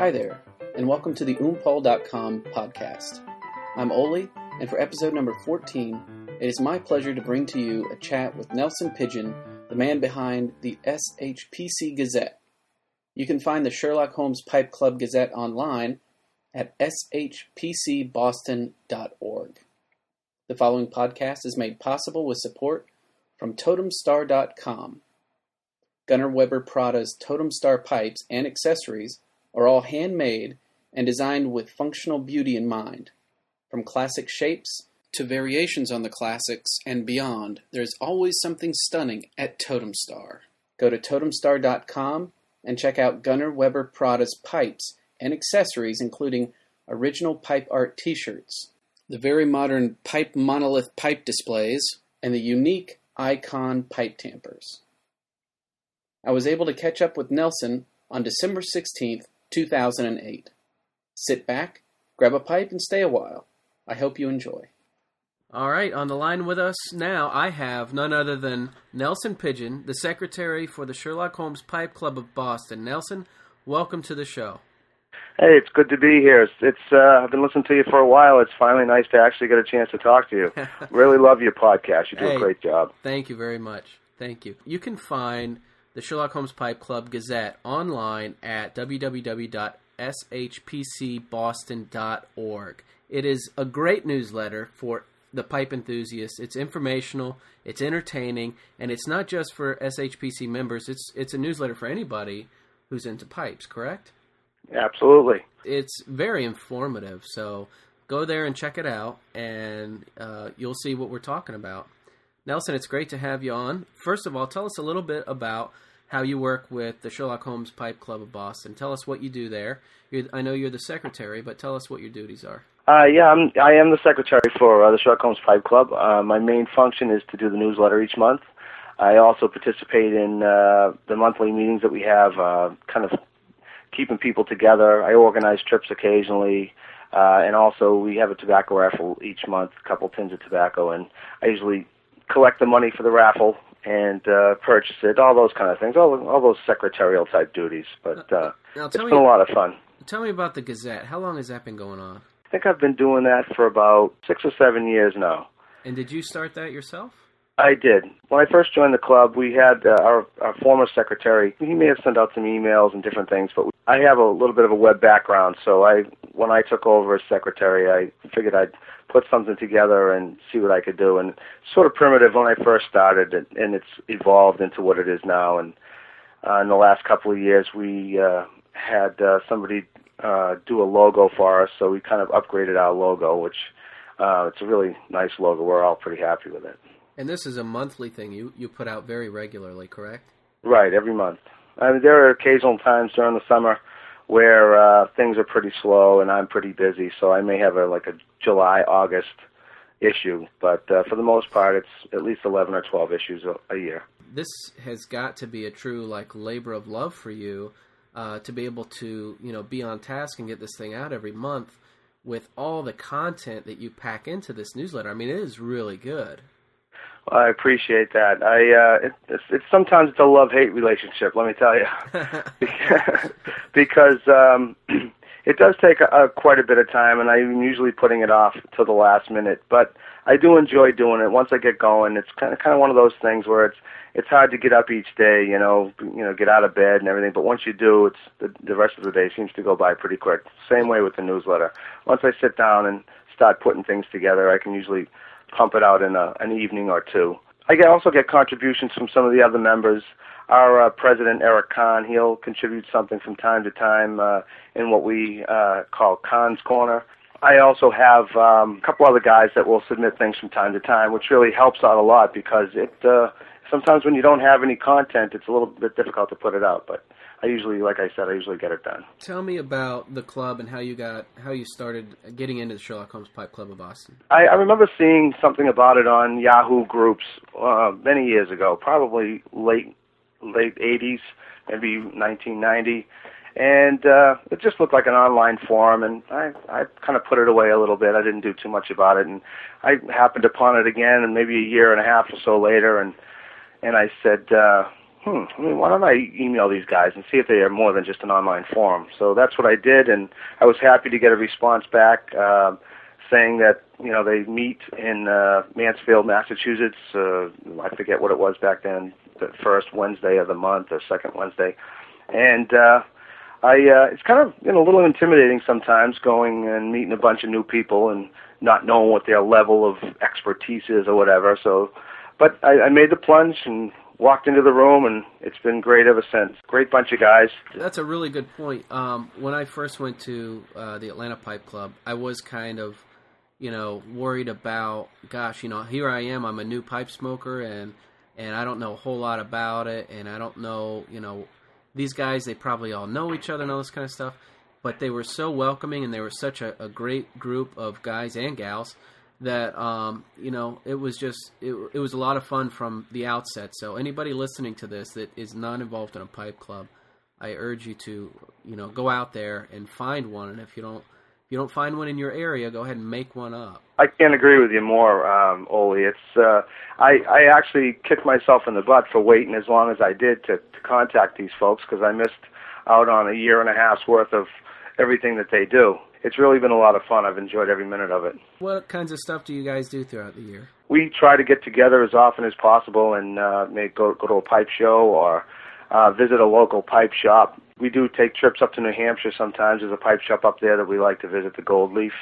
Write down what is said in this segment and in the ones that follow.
Hi there, and welcome to the oompal.com podcast. I'm Oli, and for episode number 14, it is my pleasure to bring to you a chat with Nelson Pidgeon, the man behind the SHPC Gazette. You can find the Sherlock Holmes Pipe Club Gazette online at shpcboston.org. The following podcast is made possible with support from totemstar.com. Gunnar Weber Prada's Totem Star pipes and accessories are all handmade and designed with functional beauty in mind. From classic shapes to variations on the classics and beyond, there's always something stunning at Totem Star. Go to totemstar.com and check out Gunnar Weber Prada's pipes and accessories, including original pipe art t shirts, the very modern pipe monolith pipe displays, and the unique icon pipe tampers. I was able to catch up with Nelson on December 16th, 2008. Sit back, grab a pipe, and stay a while. I hope you enjoy. All right, on the line with us now, I have none other than Nelson Pigeon, the secretary for the Sherlock Holmes Pipe Club of Boston. Nelson, welcome to the show. Hey, it's good to be here. It's, it's uh, I've been listening to you for a while. It's finally nice to actually get a chance to talk to you. really love your podcast. You do Hey. a great job. Thank you very much. Thank you. You can find the Sherlock Holmes Pipe Club Gazette online at www.shpcboston.org. It is a great newsletter for the pipe enthusiasts. It's informational, it's entertaining, and it's not just for SHPC members. It's it's a newsletter for anybody who's into pipes, correct? Absolutely. It's very informative, so go there and check it out, and uh, you'll see what we're talking about. Nelson, it's great to have you on. First of all, tell us a little bit about how you work with the Sherlock Holmes Pipe Club of Boston. Tell us what you do there. You're, I know you're the secretary, but tell us what your duties are. Uh, yeah, I'm, I am the secretary for uh, the Sherlock Holmes Pipe Club. Uh, my main function is to do the newsletter each month. I also participate in uh, the monthly meetings that we have, uh, kind of keeping people together. I organize trips occasionally, uh, and also we have a tobacco raffle each month, a couple tins of tobacco, and I usually collect the money for the raffle and uh, purchase it, all those kind of things, all all those secretarial type duties. But uh, Now, it's tell been a lot of fun. tell me about the Gazette. How long has that been going on? I think I've been doing that for about six or seven years now. And did you start that yourself? I did. When I first joined the club, we had uh, our, our former secretary. He may have sent out some emails and different things, but I have a little bit of a web background. So I, when I took over as secretary, I figured I'd put something together and see what I could do. And sort of primitive when I first started, and, and it's evolved into what it is now. And uh, in the last couple of years, we uh, had uh, somebody uh, do a logo for us, so we kind of upgraded our logo, which uh, it's a really nice logo. We're all pretty happy with it. And this is a monthly thing you, you put out very regularly, correct? Right, every month. I mean, there are occasional times during the summer where uh, things are pretty slow and I'm pretty busy, so I may have a like a July August issue, but uh, for the most part, it's at least 11 or 12 issues a, a year. this has got to be a true like labor of love for you uh, to be able to you know be on task and get this thing out every month with all the content that you pack into this newsletter. I mean, it is really good. I appreciate that. I uh, it, it's, it's sometimes it's a love hate relationship. Let me tell you, because um, it does take a, a, quite a bit of time, and I'm usually putting it off to the last minute. But I do enjoy doing it. Once I get going, it's kind of kind of one of those things where it's it's hard to get up each day, you know, you know, get out of bed and everything. But once you do, it's the, the rest of the day seems to go by pretty quick. Same way with the newsletter. Once I sit down and start putting things together, I can usually pump it out in a, an evening or two. I get, also get contributions from some of the other members. Our uh, president, Eric Kahn, he'll contribute something from time to time uh, in what we uh, call Kahn's Corner. I also have um, a couple other guys that will submit things from time to time, which really helps out a lot because it uh, sometimes when you don't have any content, it's a little bit difficult to put it out. But I usually, like I said, I usually get it done. Tell me about the club and how you got how you started getting into the Sherlock Holmes Pipe Club of Boston. I, I remember seeing something about it on Yahoo groups uh, many years ago, probably late late 80s, maybe 1990, and uh, it just looked like an online forum. And I I kind of put it away a little bit. I didn't do too much about it, and I happened upon it again, and maybe a year and a half or so later, and and I said. Uh, hmm, I mean, why don't I email these guys and see if they are more than just an online forum? So that's what I did, and I was happy to get a response back uh, saying that you know they meet in uh, Mansfield, Massachusetts. Uh, I forget what it was back then, the first Wednesday of the month or second Wednesday, and uh, I uh, it's kind of you know a little intimidating sometimes going and meeting a bunch of new people and not knowing what their level of expertise is or whatever. So, but I, I made the plunge and walked into the room, and it's been great ever since. Great bunch of guys. That's a really good point. Um, when I first went to uh, the Atlanta Pipe Club, I was kind of, you know, worried about, gosh, you know, here I am, I'm a new pipe smoker, and and I don't know a whole lot about it, and I don't know, you know, these guys, they probably all know each other and all this kind of stuff. But they were so welcoming, and they were such a, a great group of guys and gals that um, you know it was just it, it was a lot of fun from the outset. So anybody listening to this that is not involved in a pipe club, I urge you to you know go out there and find one. And if you don't if you don't find one in your area, go ahead and make one up. I can't agree with you more, um, Oli. It's uh, I I actually kicked myself in the butt for waiting as long as I did to, to contact these folks because I missed out on a year and a half's worth of everything that they do it's really been a lot of fun. I've enjoyed every minute of it. What kinds of stuff do you guys do throughout the year? We try to get together as often as possible and uh, maybe go go to a pipe show or uh, visit a local pipe shop. We do take trips up to New Hampshire sometimes. There's a pipe shop up there that we like to visit, the Gold Leaf.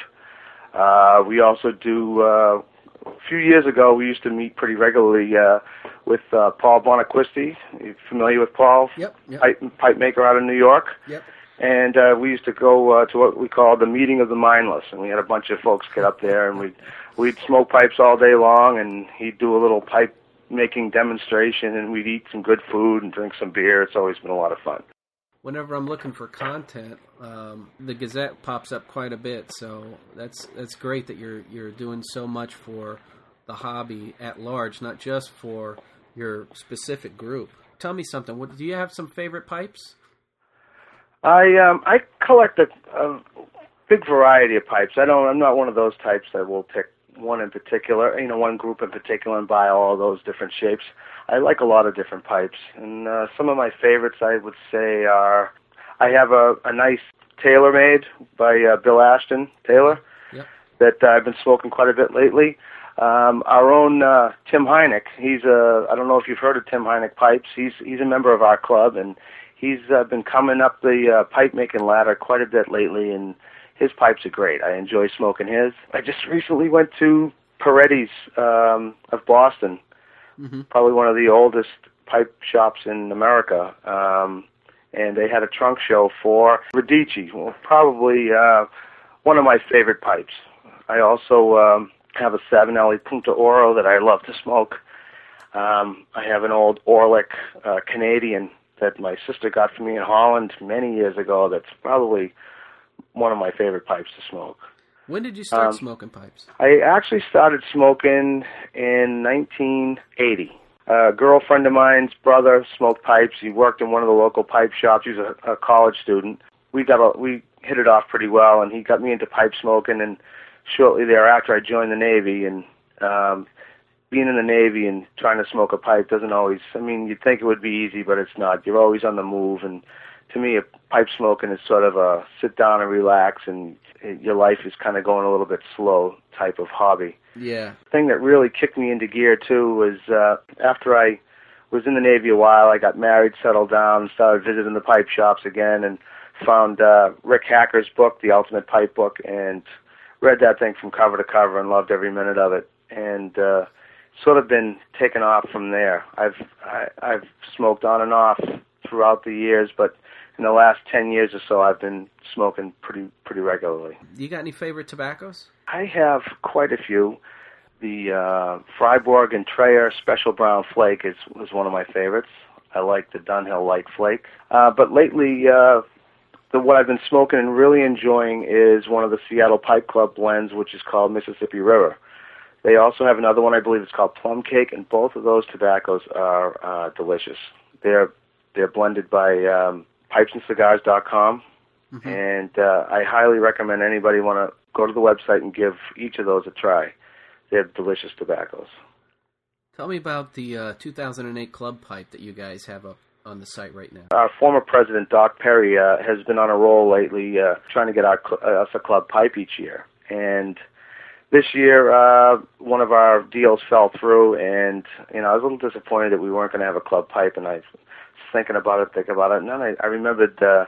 Uh, we also do. Uh, a few years ago, we used to meet pretty regularly uh, with uh, Paul Bonacquisti. You familiar with Paul? Yep. yep. Pipe, pipe maker out of New York. Yep and uh, we used to go uh, to what we called the meeting of the mindless, and we had a bunch of folks get up there, and we'd we'd smoke pipes all day long, and he'd do a little pipe making demonstration, and we'd eat some good food and drink some beer. It's always been a lot of fun. Whenever I'm looking for content, um, the Gazette pops up quite a bit, so that's that's great that you're you're doing so much for the hobby at large, not just for your specific group. Tell me something. What, do you have some favorite pipes? I um I collect a, a big variety of pipes. I don't. I'm not one of those types that will pick one in particular, you know, one group in particular, and buy all those different shapes. I like a lot of different pipes, and uh, some of my favorites I would say are. I have a, a nice TaylorMade by uh, Bill Ashton Taylor yep. that uh, I've been smoking quite a bit lately. Um, our own uh, Tim Heineck. He's a. I don't know if you've heard of Tim Heineck pipes. He's he's a member of our club, and he's uh, been coming up the uh, pipe making ladder quite a bit lately, and his pipes are great. I enjoy smoking his. I just recently went to Peretti's um, of Boston, mm-hmm. probably one of the oldest pipe shops in America, um, and they had a trunk show for Radice, well, probably uh, one of my favorite pipes. I also um, have a Savinelli Punta Oro that I love to smoke. Um, I have an old Orlik uh, Canadian that my sister got for me in Holland many years ago. That's probably one of my favorite pipes to smoke. When did you start um, smoking pipes? I actually started smoking in 1980. A girlfriend of mine's brother smoked pipes. He worked in one of the local pipe shops. He was a, a college student. We got a, we hit it off pretty well, and he got me into pipe smoking. And shortly thereafter, I joined the Navy, and um, being in the Navy and trying to smoke a pipe doesn't always. I mean, you'd think it would be easy, but it's not. You're always on the move, and to me, a pipe smoking is sort of a sit down and relax, and it, your life is kind of going a little bit slow type of hobby. Yeah. The thing that really kicked me into gear too was uh, after I was in the Navy a while. I got married, settled down, started visiting the pipe shops again, and found uh, Rick Hacker's book, The Ultimate Pipe Book, and read that thing from cover to cover and loved every minute of it. And uh, sort of been taken off from there. I've I, I've smoked on and off throughout the years, but in the last ten years or so, I've been smoking pretty pretty regularly. You got any favorite tobaccos? I have quite a few. The uh, Fribourg and Treyer Special Brown Flake is was one of my favorites. I like the Dunhill Light Flake, uh, but lately. Uh, the, what I've been smoking and really enjoying is one of the Seattle Pipe Club blends, which is called Mississippi River. They also have another one, I believe it's called Plum Cake, and both of those tobaccos are uh, delicious. They're they're blended by um, PipesandCigars.com, mm-hmm. and uh, I highly recommend anybody want to go to the website and give each of those a try. They're delicious tobaccos. Tell me about the uh, 2008 club pipe that you guys have up on the site right now. Our former president, Doc Perry, uh, has been on a roll lately uh, trying to get our, uh, us a club pipe each year. And this year, uh, one of our deals fell through, and you know I was a little disappointed that we weren't going to have a club pipe. And I was thinking about it, thinking about it, and then I, I remembered uh,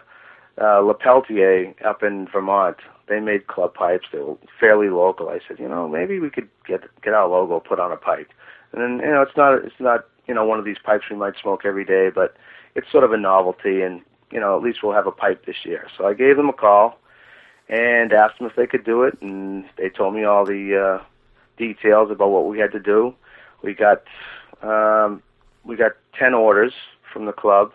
uh, LePeltier up in Vermont. They made club pipes. They were fairly local. I said, you know, maybe we could get get our logo put on a pipe. And then you know, it's not it's not you know one of these pipes we might smoke every day, but it's sort of a novelty, and you know at least we'll have a pipe this year. So I gave them a call and asked them if they could do it, and they told me all the uh, details about what we had to do. We got um, we got ten orders from the club,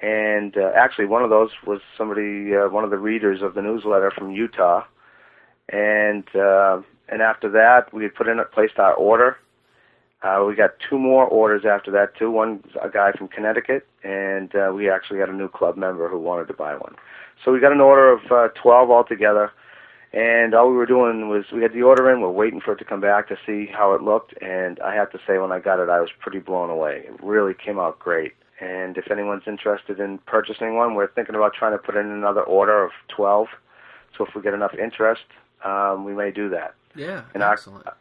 and uh, actually one of those was somebody, uh, one of the readers of the newsletter from Utah, and uh, and after that we had put in a placed our order. Uh, we got two more orders after that too. One a guy from Connecticut, and uh, we actually got a new club member who wanted to buy one. So we got an order of uh, 12 altogether, and all we were doing was we had the order in. We're waiting for it to come back to see how it looked, and I have to say when I got it, I was pretty blown away. It really came out great. And if anyone's interested in purchasing one, we're thinking about trying to put in another order of 12. So if we get enough interest, um, we may do that. Yeah, and excellent. Our,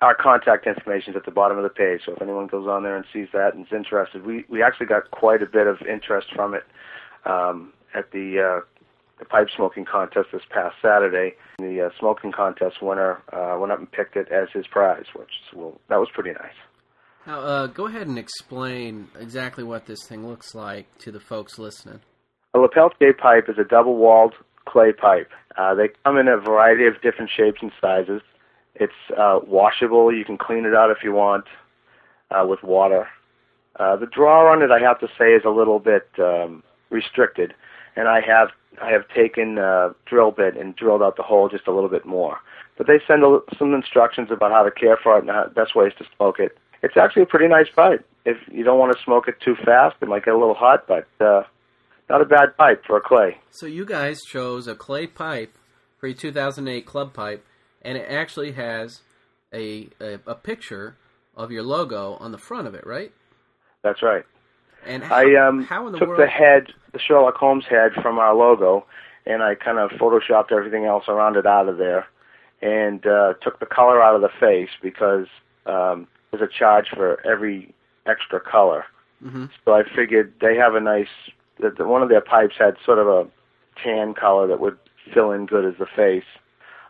our contact information is at the bottom of the page. So if anyone goes on there and sees that and is interested, we we actually got quite a bit of interest from it um, at the uh, the pipe smoking contest this past Saturday. The uh, smoking contest winner uh, went up and picked it as his prize, which well, that was pretty nice. Now, uh, go ahead and explain exactly what this thing looks like to the folks listening. A Lepeltier pipe is a double-walled clay pipe. Uh, they come in a variety of different shapes and sizes. It's uh, washable. You can clean it out if you want uh, with water. Uh, the draw on it, I have to say, is a little bit um, restricted, and I have I have taken a drill bit and drilled out the hole just a little bit more. But they send a, some instructions about how to care for it and how, best ways to smoke it. It's actually a pretty nice pipe. If you don't want to smoke it too fast, it might get a little hot, but uh, not a bad pipe for a clay. So you guys chose a clay pipe for your 2008 club pipe, and it actually has a, a, a picture of your logo on the front of it, right? That's right. And how, I um, how in the took world? the head, the Sherlock Holmes head from our logo, and I kind of photoshopped everything else around it out of there, and uh, took the color out of the face because um, there's a charge for every extra color. Mm-hmm. So I figured they have a nice. That one of their pipes had sort of a tan color that would fill in good as the face.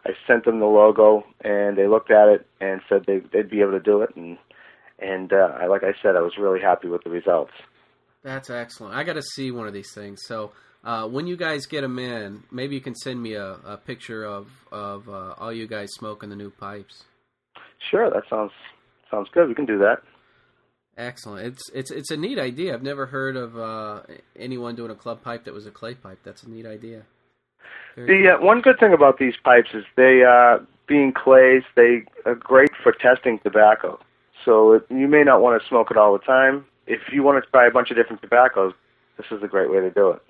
I sent them the logo, and they looked at it and said they, they'd be able to do it, and and uh, I, like I said, I was really happy with the results. That's excellent. I got to see one of these things. So uh, when you guys get them in, maybe you can send me a, a picture of of uh, all you guys smoking the new pipes. Sure, that sounds sounds good. We can do that. Excellent. It's it's it's a neat idea. I've never heard of uh, anyone doing a club pipe that was a clay pipe. That's a neat idea. The uh, one good thing about these pipes is they, uh, being clays, they are great for testing tobacco. So it, you may not want to smoke it all the time. If you want to try a bunch of different tobaccos, this is a great way to do it.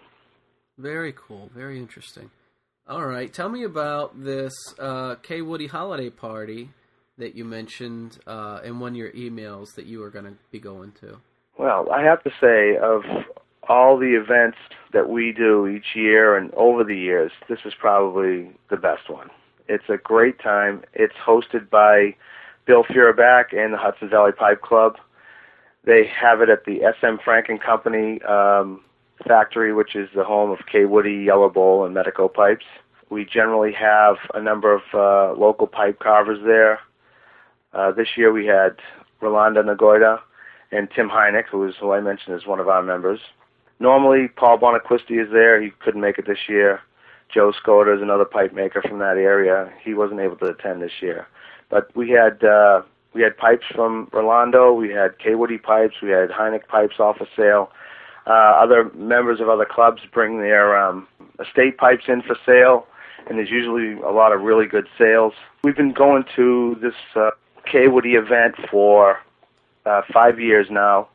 Very cool. Very interesting. All right. Tell me about this uh, Kaywoodie holiday party that you mentioned uh, in one of your emails that you were going to be going to. Well, I have to say, of all the events that we do each year and over the years, this is probably the best one. It's a great time. It's hosted by Bill Feuerbach and the Hudson Valley Pipe Club. They have it at the SM Frank and Company um, factory, which is the home of Kaywoodie, Yellow Bole, and Medico pipes. We generally have a number of uh, local pipe carvers there. Uh, this year we had Rolando Negoita and Tim Heineck, who is who I mentioned is one of our members. Normally, Paul Bonacquisti is there. He couldn't make it this year. Joe Skoda is another pipe maker from that area. He wasn't able to attend this year. But we had uh, we had pipes from Rolando. We had Kaywoodie pipes. We had Heineck pipes off for sale. Uh, other members of other clubs bring their um, estate pipes in for sale, and there's usually a lot of really good sales. We've been going to this uh, Kaywoodie event for uh, five years now.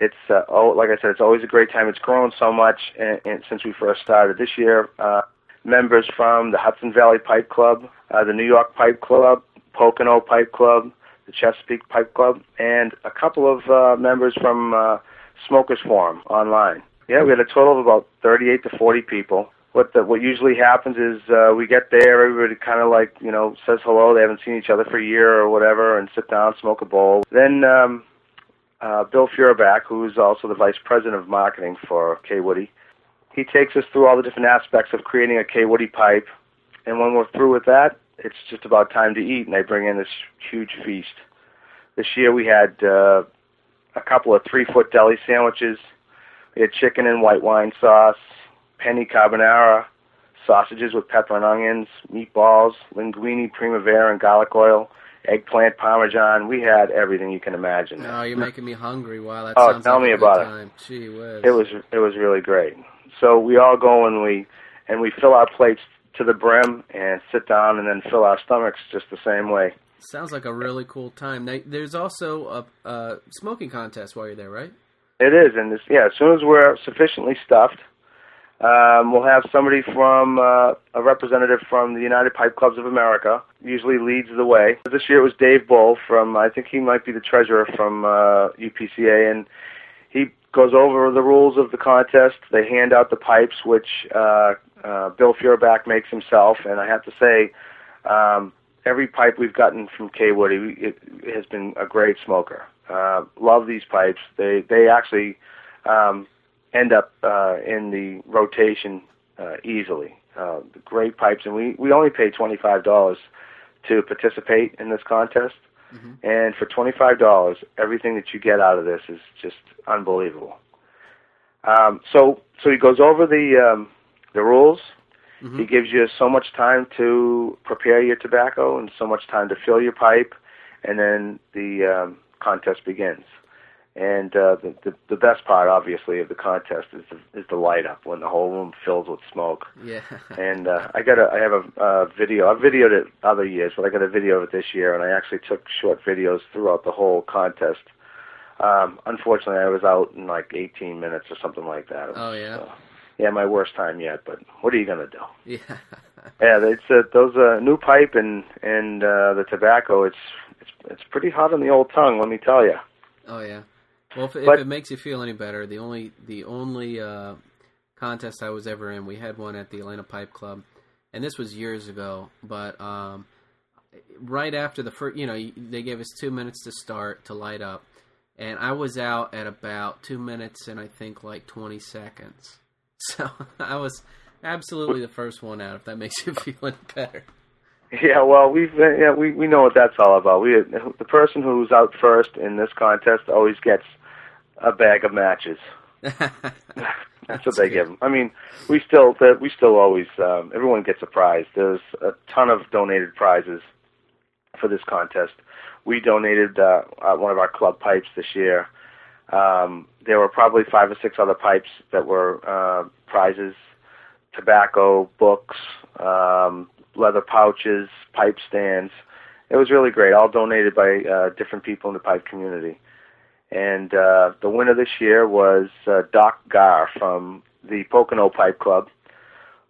It's uh, oh, like I said, it's always a great time. It's grown so much and, and since we first started. This year, uh, members from the Hudson Valley Pipe Club, uh, the New York Pipe Club, Pocono Pipe Club, the Chesapeake Pipe Club, and a couple of uh, members from uh, Smokers Forum online. Yeah, we had a total of about 38 to 40 people. What the, what usually happens is uh, we get there, everybody kind of like you know says hello. They haven't seen each other for a year or whatever, and sit down, smoke a bowl. Then um, uh, Bill Feuerbach, who is also the vice president of marketing for Kaywoodie, he takes us through all the different aspects of creating a Kaywoodie pipe. And when we're through with that, it's just about time to eat, and they bring in this huge feast. This year we had uh, a couple of three-foot deli sandwiches. We had chicken and white wine sauce, penne carbonara, sausages with pepper and onions, meatballs, linguine primavera and garlic oil, eggplant parmesan. We had everything you can imagine. Oh, you're making me hungry. Wow, that oh, sounds tell like me a about good it. time. Gee whiz. It was it was really great. So we all go and we and we fill our plates to the brim and sit down and then fill our stomachs just the same way. Sounds like a really cool time. Now, there's also a, a smoking contest while you're there, right? It is, and this, yeah, as soon as we're sufficiently stuffed, um, we'll have somebody from uh, a representative from the United Pipe Clubs of America. Usually leads the way. This year it was Dave Bull from. I think he might be the treasurer from uh, UPCA, and he goes over the rules of the contest. They hand out the pipes, which uh, uh, Bill Feuerbach makes himself, and I have to say. Um, every pipe we've gotten from Kaywoodie it, it has been a great smoker. Uh, love these pipes. They they actually um, end up uh, in the rotation uh, easily. Uh, great pipes, and we we only pay twenty five dollars to participate in this contest. Mhm. And for twenty five dollars, everything that you get out of this is just unbelievable. Um, so so he goes over the um, the rules. Mhm. He gives you so much time to prepare your tobacco and so much time to fill your pipe, and then the um, contest begins. And uh, the, the the best part, obviously, of the contest is the, is the light up when the whole room fills with smoke. Yeah. And uh, I got a I have a uh, video. I've videoed it other years, but I got a video of it this year, and I actually took short videos throughout the whole contest. Um, unfortunately, I was out in like 18 minutes or something like that. It Oh, yeah? yeah, my worst time yet. But what are you gonna do? yeah. Yeah, it's uh, those uh, new pipe and and uh, the tobacco. It's it's it's pretty hot on the old tongue. Let me tell you. Oh yeah. Well, if, if it makes you feel any better, the only the only uh, contest I was ever in, we had one at the Atlanta Pipe Club, and this was years ago. But um, right after the first, you know, they gave us two minutes to start to light up, and I was out at about two minutes and I think like twenty seconds. So I was absolutely the first one out. If that makes you feel any better. Yeah, well, we've yeah we we know what that's all about. We the person who's out first in this contest always gets a bag of matches. That's, what they good. give them. I mean, we still that we still always um, everyone gets a prize. There's a ton of donated prizes for this contest. We donated uh, uh, one of our club pipes this year. Um, there were probably five or six other pipes that were uh, prizes: tobacco, books, um, leather pouches, pipe stands. It was really great. All donated by uh, different people in the pipe community. And uh, the winner this year was uh, Doc Gar from the Pocono Pipe Club.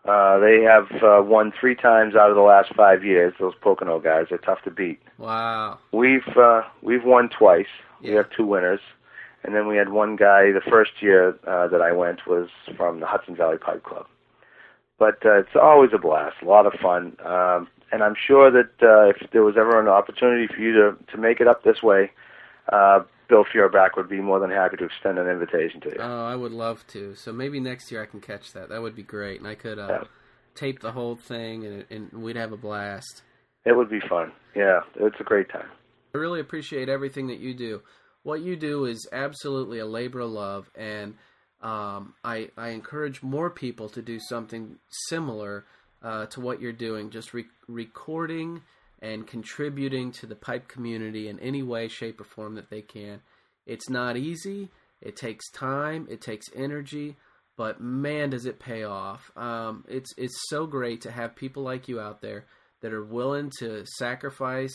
Uh, they have uh, won three times out of the last five years. Those Pocono guys are tough to beat. Wow. We've uh, we've won twice. We have two winners, and then we had one guy. The first year uh, that I went was from the Hudson Valley Pipe Club. But uh, it's always a blast, a lot of fun, um, and I'm sure that uh, if there was ever an opportunity for you to to make it up this way, uh, Bill Feuerbach would be more than happy to extend an invitation to you. Oh, I would love to. So maybe next year I can catch that. That would be great, and I could uh, Yeah. tape the whole thing, and, and we'd have a blast. It would be fun. Yeah, it's a great time. I really appreciate everything that you do. What you do is absolutely a labor of love, and um, I I encourage more people to do something similar uh, to what you're doing. Just re- recording and contributing to the pipe community in any way, shape, or form that they can. It's not easy. It takes time. It takes energy. But man, does it pay off! Um, it's it's so great to have people like you out there that are willing to sacrifice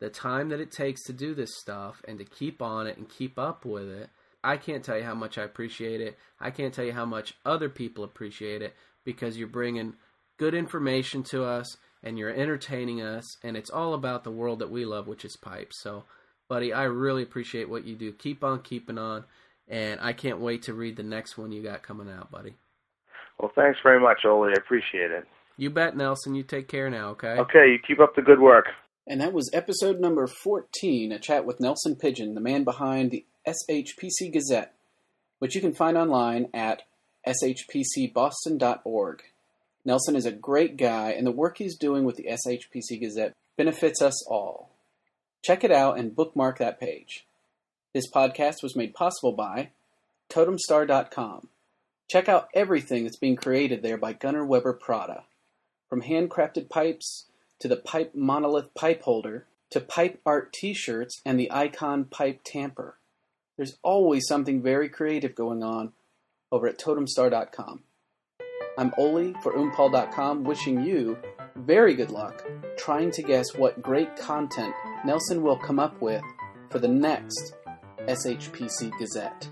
the time that it takes to do this stuff and to keep on it and keep up with it. I can't tell you how much I appreciate it. I can't tell you how much other people appreciate it because you're bringing good information to us and you're entertaining us and it's all about the world that we love which is pipes. So buddy, I really appreciate what you do. Keep on keeping on, and I can't wait to read the next one you got coming out, buddy. Well, thanks very much, Ole. I appreciate it. You bet, Nelson. You take care now, okay? Okay, you keep up the good work. And that was episode number 14, a chat with Nelson Pigeon, the man behind the SHPC Gazette, which you can find online at shpcboston.org. Nelson is a great guy, and the work he's doing with the SHPC Gazette benefits us all. Check it out and bookmark that page. This podcast was made possible by TotemStar.com. Check out everything that's being created there by Gunnar Weber Prada. From handcrafted pipes to the pipe monolith pipe holder to pipe art t shirts and the icon pipe tamper. There's always something very creative going on over at totemstar.com. I'm Oli for oompal.com wishing you very good luck trying to guess what great content Nelson will come up with for the next SHPC Gazette.